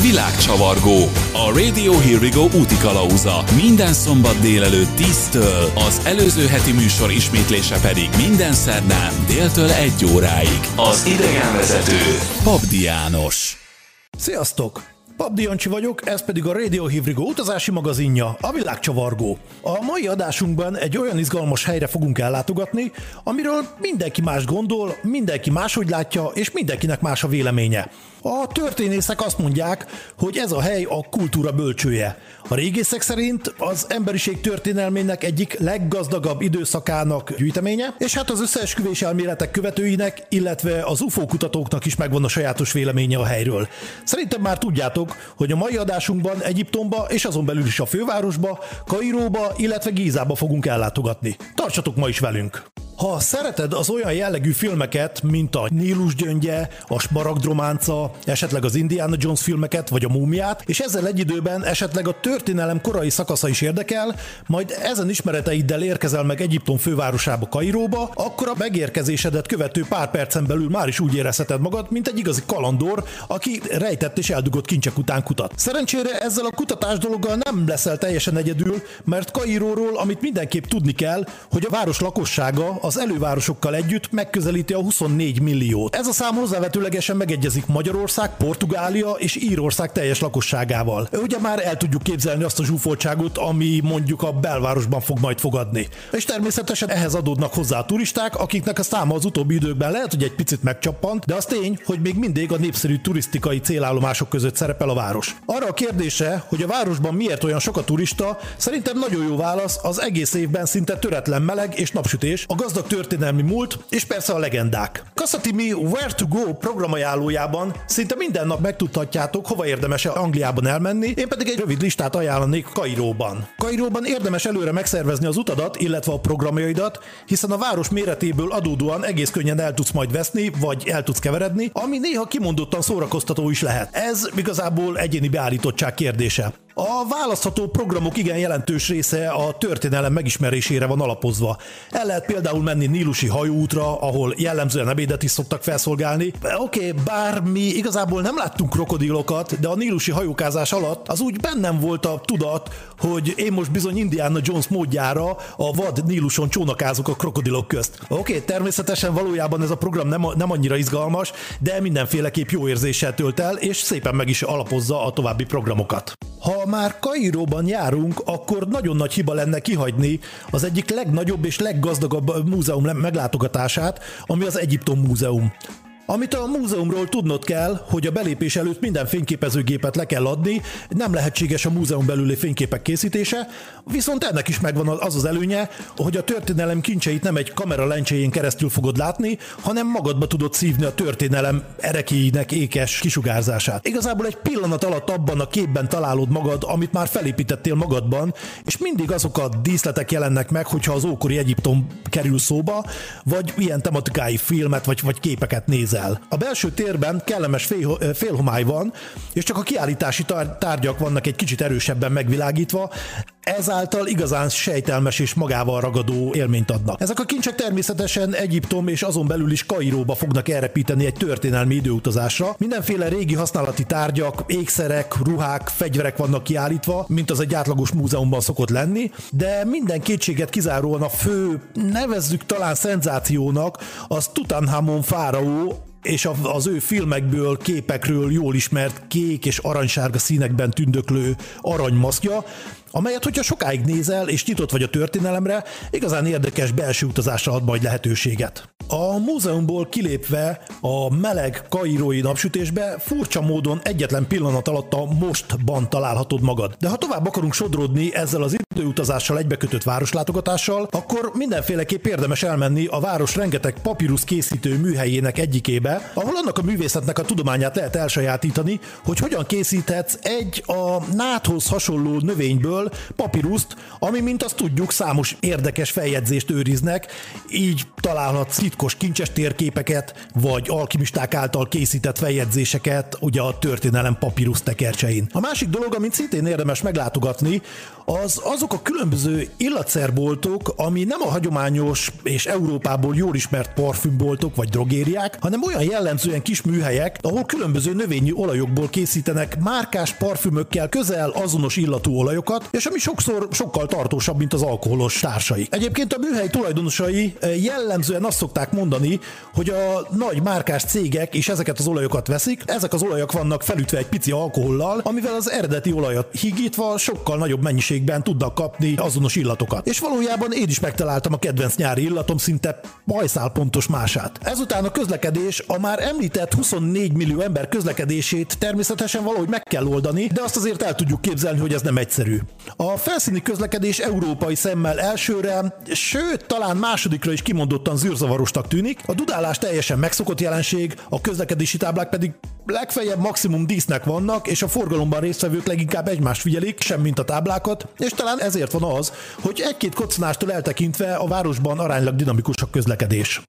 Világcsavargó. A Radio Here We Go úti kalauza. Minden szombat délelőtt 10-től, az előző heti műsor ismétlése pedig minden szerdán déltől 1 óráig. Az idegenvezető Papdi János. Sziasztok! Pap Jancsi vagyok, ez pedig a Radio Hivrigo utazási magazinja, a világcsavargó. A mai adásunkban egy olyan izgalmas helyre fogunk ellátogatni, amiről mindenki más gondol, mindenki máshogy látja, és mindenkinek más a véleménye. A történészek azt mondják, hogy ez a hely a kultúra bölcsője. A régészek szerint az emberiség történelmének egyik leggazdagabb időszakának gyűjteménye, és hát az összeesküvés elméletek követőinek, illetve az UFO kutatóknak is megvan a sajátos véleménye a helyről. Szerintem már tudjátok, hogy a mai adásunkban Egyiptomba és azon belül is a fővárosba, Kairóba, illetve Gízába fogunk ellátogatni. Tartsatok ma is velünk! Ha szereted az olyan jellegű filmeket, mint a Nílus gyöngye, a Smaragdrománca, esetleg az Indiana Jones filmeket, vagy a múmiát, és ezzel egy időben esetleg a történelem korai szakasza is érdekel, majd ezen ismereteiddel érkezel meg Egyiptom fővárosába, Kairóba, akkor a megérkezésedet követő pár percen belül már is úgy érezheted magad, mint egy igazi kalandor, aki rejtett és eldugott kincsek után kutat. Szerencsére ezzel a kutatás dologgal nem leszel teljesen egyedül, mert Kairóról, amit mindenképp tudni kell, hogy a város lakossága az elővárosokkal együtt megközelíti a 24 milliót. Ez a szám hozzávetőlegesen megegyezik Magyarország, Portugália és Írország teljes lakosságával. Ugye már el tudjuk képzelni azt a zsúfoltságot, ami mondjuk a belvárosban fog majd fogadni. És természetesen ehhez adódnak hozzá a turisták, akiknek a száma az utóbbi időkben lehet, hogy egy picit megcsappant, de az tény, hogy még mindig a népszerű turisztikai célállomások között szerepel a város. Arra a kérdése, hogy a városban miért olyan sok a turista, szerintem nagyon jó válasz az egész évben szinte töretlen meleg és napsütés, a gazdag történelmi múlt, és persze a legendák. Kasszatimi Where to Go programajánlójában szinte minden nap megtudhatjátok, hova érdemes Angliában elmenni, én pedig egy rövid listát ajánlanék Kairóban. Kairóban érdemes előre megszervezni az utadat, illetve a programjaidat, hiszen a város méretéből adódóan egész könnyen el tudsz majd veszni, vagy el tudsz keveredni, ami néha kimondottan szórakoztató is lehet. Ez igazából egyéni beállítottság kérdése. A választható programok igen jelentős része a történelem megismerésére van alapozva. El lehet például menni Nílusi hajóútra, ahol jellemzően ebédet is szoktak felszolgálni. Oké, okay, bár mi igazából nem láttunk krokodilokat, de a Nílusi hajókázás alatt az úgy bennem volt a tudat, hogy én most bizony Indiana Jones módjára a vad Níluson csónakázok a krokodilok közt. Oké, okay, természetesen valójában ez a program nem, nem annyira izgalmas, de mindenféleképp jó érzéssel tölt el, és szépen meg is alapozza a további programokat. Ha már Kairóban járunk, akkor nagyon nagy hiba lenne kihagyni az egyik legnagyobb és leggazdagabb múzeum meglátogatását, ami az Egyiptom Múzeum. Amit a múzeumról tudnod kell, hogy a belépés előtt minden fényképezőgépet le kell adni, nem lehetséges a múzeum belüli fényképek készítése, viszont ennek is megvan az az előnye, hogy a történelem kincseit nem egy kamera lencséjén keresztül fogod látni, hanem magadba tudod szívni a történelem erekéinek ékes kisugárzását. Igazából egy pillanat alatt abban a képben találod magad, amit már felépítettél magadban, és mindig azok a díszletek jelennek meg, hogyha az ókori Egyiptom kerül szóba, vagy ilyen tematikai filmet vagy, vagy képeket nézel nézel. A belső térben kellemes fél, félhomály van, és csak a kiállítási tárgyak vannak egy kicsit erősebben megvilágítva, ezáltal igazán sejtelmes és magával ragadó élményt adnak. Ezek a kincsek természetesen Egyiptom és azon belül is Kairóba fognak elrepíteni egy történelmi időutazásra. Mindenféle régi használati tárgyak, ékszerek, ruhák, fegyverek vannak kiállítva, mint az egy átlagos múzeumban szokott lenni, de minden kétséget kizáróan a fő, nevezzük talán szenzációnak, az Tutankhamon fáraó, és az ő filmekből, képekről jól ismert kék és aranysárga színekben tündöklő aranymaszkja, amelyet, hogyha sokáig nézel és nyitott vagy a történelemre, igazán érdekes belső utazásra ad majd lehetőséget. A múzeumból kilépve a meleg kairói napsütésbe furcsa módon egyetlen pillanat alatt a mostban találhatod magad. De ha tovább akarunk sodródni ezzel az időutazással egybekötött városlátogatással, akkor mindenféleképp érdemes elmenni a város rengeteg papírus készítő műhelyének egyikébe, ahol annak a művészetnek a tudományát lehet elsajátítani, hogy hogyan készíthetsz egy a náthoz hasonló növényből papíruszt, ami, mint azt tudjuk, számos érdekes feljegyzést őriznek, így találhatsz titkos kincses térképeket, vagy alkimisták által készített feljegyzéseket, ugye a történelem papírus tekercsein. A másik dolog, amit szintén érdemes meglátogatni, az azok a különböző illatszerboltok, ami nem a hagyományos és Európából jól ismert parfümboltok vagy drogériák, hanem olyan jellemzően kis műhelyek, ahol különböző növényi olajokból készítenek márkás parfümökkel közel azonos illatú olajokat, és ami sokszor sokkal tartósabb, mint az alkoholos társai. Egyébként a műhely tulajdonosai eh, jellemzően azt szokták mondani, hogy a nagy márkás cégek is ezeket az olajokat veszik, ezek az olajok vannak felütve egy pici alkohollal, amivel az eredeti olajat higítva sokkal nagyobb mennyiségben tudnak kapni azonos illatokat. És valójában én is megtaláltam a kedvenc nyári illatom szinte bajszál pontos mását. Ezután a közlekedés a már említett 24 millió ember közlekedését természetesen valahogy meg kell oldani, de azt azért el tudjuk képzelni, hogy ez nem egyszerű. A felszíni közlekedés európai szemmel elsőre, sőt, talán másodikra is kimondottan zűrzavarosnak tűnik, a dudálás teljesen megszokott jelenség, a közlekedési táblák pedig legfeljebb maximum dísznek vannak, és a forgalomban résztvevők leginkább egymást figyelik, sem mint a táblákat, és talán ezért van az, hogy egy-két koccanástól eltekintve a városban aránylag dinamikus a közlekedés.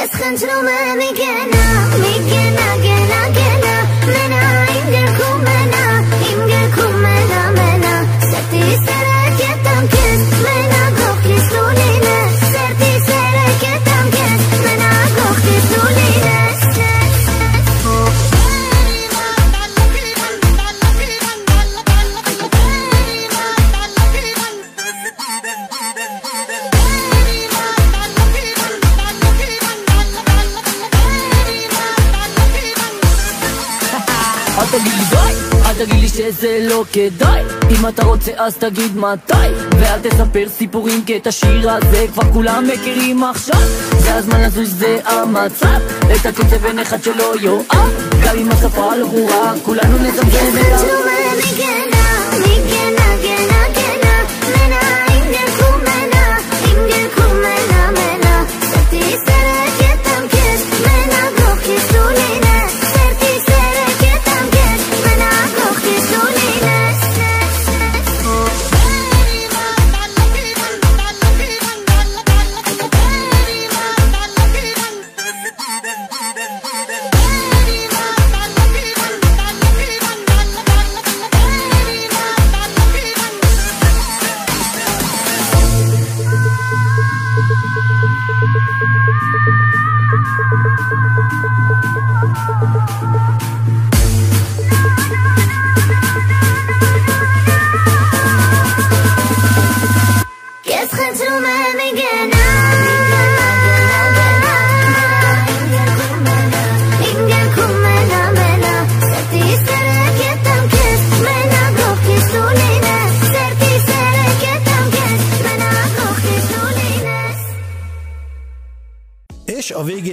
یه سخن تو من میگه نه میگه نه گه نه گه כדאי. אם אתה רוצה אז תגיד מתי. ואל תספר סיפורים כי את השיר הזה כבר כולם מכירים עכשיו. זה הזמן לזוז זה המצב. את הקצב אין אחד שלא יאהב גם אם השפה לא ברורה כולנו נזמזם. את ה...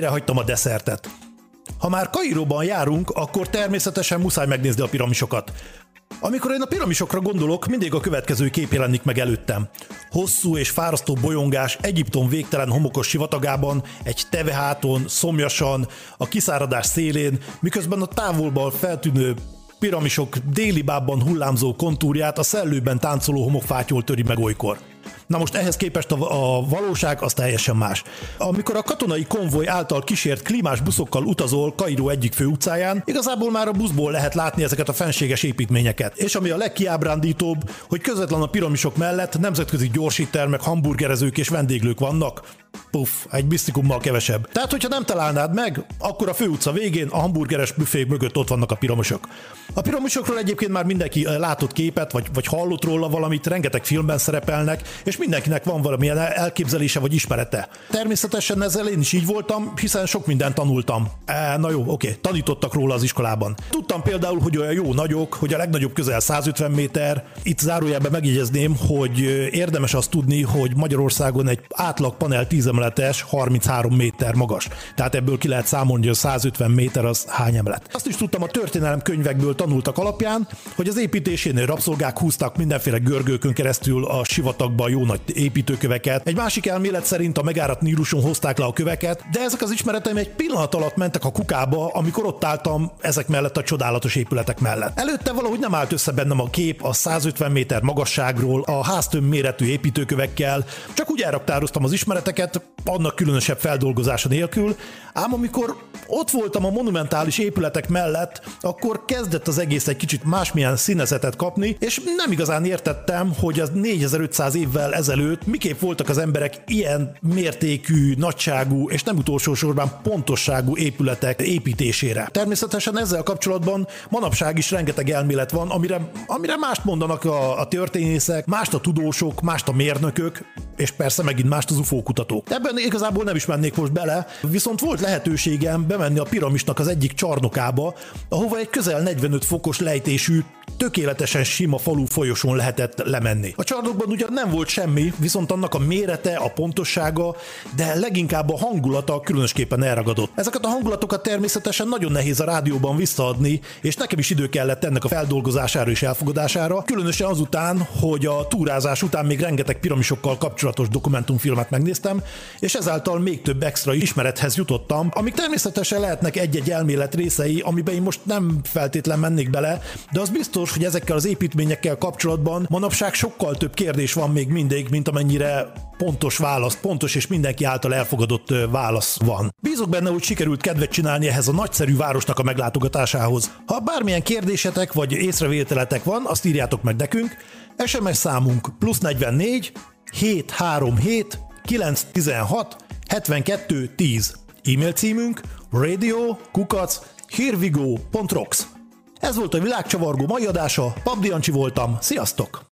hagytam a desszertet. Ha már Kairóban járunk, akkor természetesen muszáj megnézni a piramisokat. Amikor én a piramisokra gondolok, mindig a következő kép jelenik meg előttem. Hosszú és fárasztó bolyongás Egyiptom végtelen homokos sivatagában, egy teveháton, szomjasan, a kiszáradás szélén, miközben a távolban feltűnő piramisok déli bábban hullámzó kontúrját a szellőben táncoló homokfátyol töri meg olykor. Na most ehhez képest a, a valóság az teljesen más. Amikor a katonai konvoj által kísért klímás buszokkal utazol Kairó egyik fő utcáján, igazából már a buszból lehet látni ezeket a fenséges építményeket. És ami a legkiábrándítóbb, hogy közvetlen a piramisok mellett nemzetközi gyorsíter, meg hamburgerezők és vendéglők vannak. Puff, egy misztikummal kevesebb. Tehát, hogyha nem találnád meg, akkor a főutca végén a hamburgeres büfé mögött ott vannak a piramosok. A piramosokról egyébként már mindenki látott képet, vagy, vagy hallott róla valamit, rengeteg filmben szerepelnek, és mindenkinek van valamilyen elképzelése vagy ismerete. Természetesen ezzel én is így voltam, hiszen sok mindent tanultam. E, na jó, oké, tanítottak róla az iskolában. Tudtam például, hogy olyan jó nagyok, hogy a legnagyobb közel 150 méter. Itt zárójelben megjegyezném, hogy érdemes azt tudni, hogy Magyarországon egy átlag panel 10 emeletes 33 méter magas. Tehát ebből ki lehet számolni, hogy a 150 méter az hány emelet. Azt is tudtam a történelem könyvekből tanultak alapján, hogy az építésénél rabszolgák húztak mindenféle görgőkön keresztül a sivatagba jó nagy építőköveket. Egy másik elmélet szerint a megárat Níluson hozták le a köveket, de ezek az ismereteim egy pillanat alatt mentek a kukába, amikor ott álltam ezek mellett a csodálatos épületek mellett. Előtte valahogy nem állt össze bennem a kép a 150 méter magasságról, a háztöm méretű építőkövekkel, csak úgy elraktároztam az ismereteket, annak különösebb feldolgozása nélkül, ám amikor ott voltam a monumentális épületek mellett, akkor kezdett az egész egy kicsit másmilyen színezetet kapni, és nem igazán értettem, hogy az 4500 évvel ezelőtt miképp voltak az emberek ilyen mértékű, nagyságú és nem utolsó sorban pontosságú épületek építésére. Természetesen ezzel kapcsolatban manapság is rengeteg elmélet van, amire, amire mást mondanak a, a történészek, mást a tudósok, mást a mérnökök, és persze megint mást az UFO kutatók. Ebben igazából nem is mennék most bele, viszont volt lehetőségem bemenni a piramisnak az egyik csarnokába, ahova egy közel 45 fokos lejtésű tökéletesen sima falu folyosón lehetett lemenni. A csarnokban ugyan nem volt semmi, viszont annak a mérete, a pontossága, de leginkább a hangulata különösképpen elragadott. Ezeket a hangulatokat természetesen nagyon nehéz a rádióban visszaadni, és nekem is idő kellett ennek a feldolgozására és elfogadására, különösen azután, hogy a túrázás után még rengeteg piramisokkal kapcsolatos dokumentumfilmet megnéztem, és ezáltal még több extra ismerethez jutottam, amik természetesen lehetnek egy-egy elmélet részei, amiben én most nem feltétlen mennék bele, de az biztos, biztos, hogy ezekkel az építményekkel kapcsolatban manapság sokkal több kérdés van még mindig, mint amennyire pontos válasz, pontos és mindenki által elfogadott válasz van. Bízok benne, hogy sikerült kedvet csinálni ehhez a nagyszerű városnak a meglátogatásához. Ha bármilyen kérdésetek vagy észrevételetek van, azt írjátok meg nekünk. SMS számunk plusz 44 737 916 72 10. E-mail címünk radio kukac hervigo.rocks. Ez volt a világcsavargó mai adása, Pabdi voltam, sziasztok!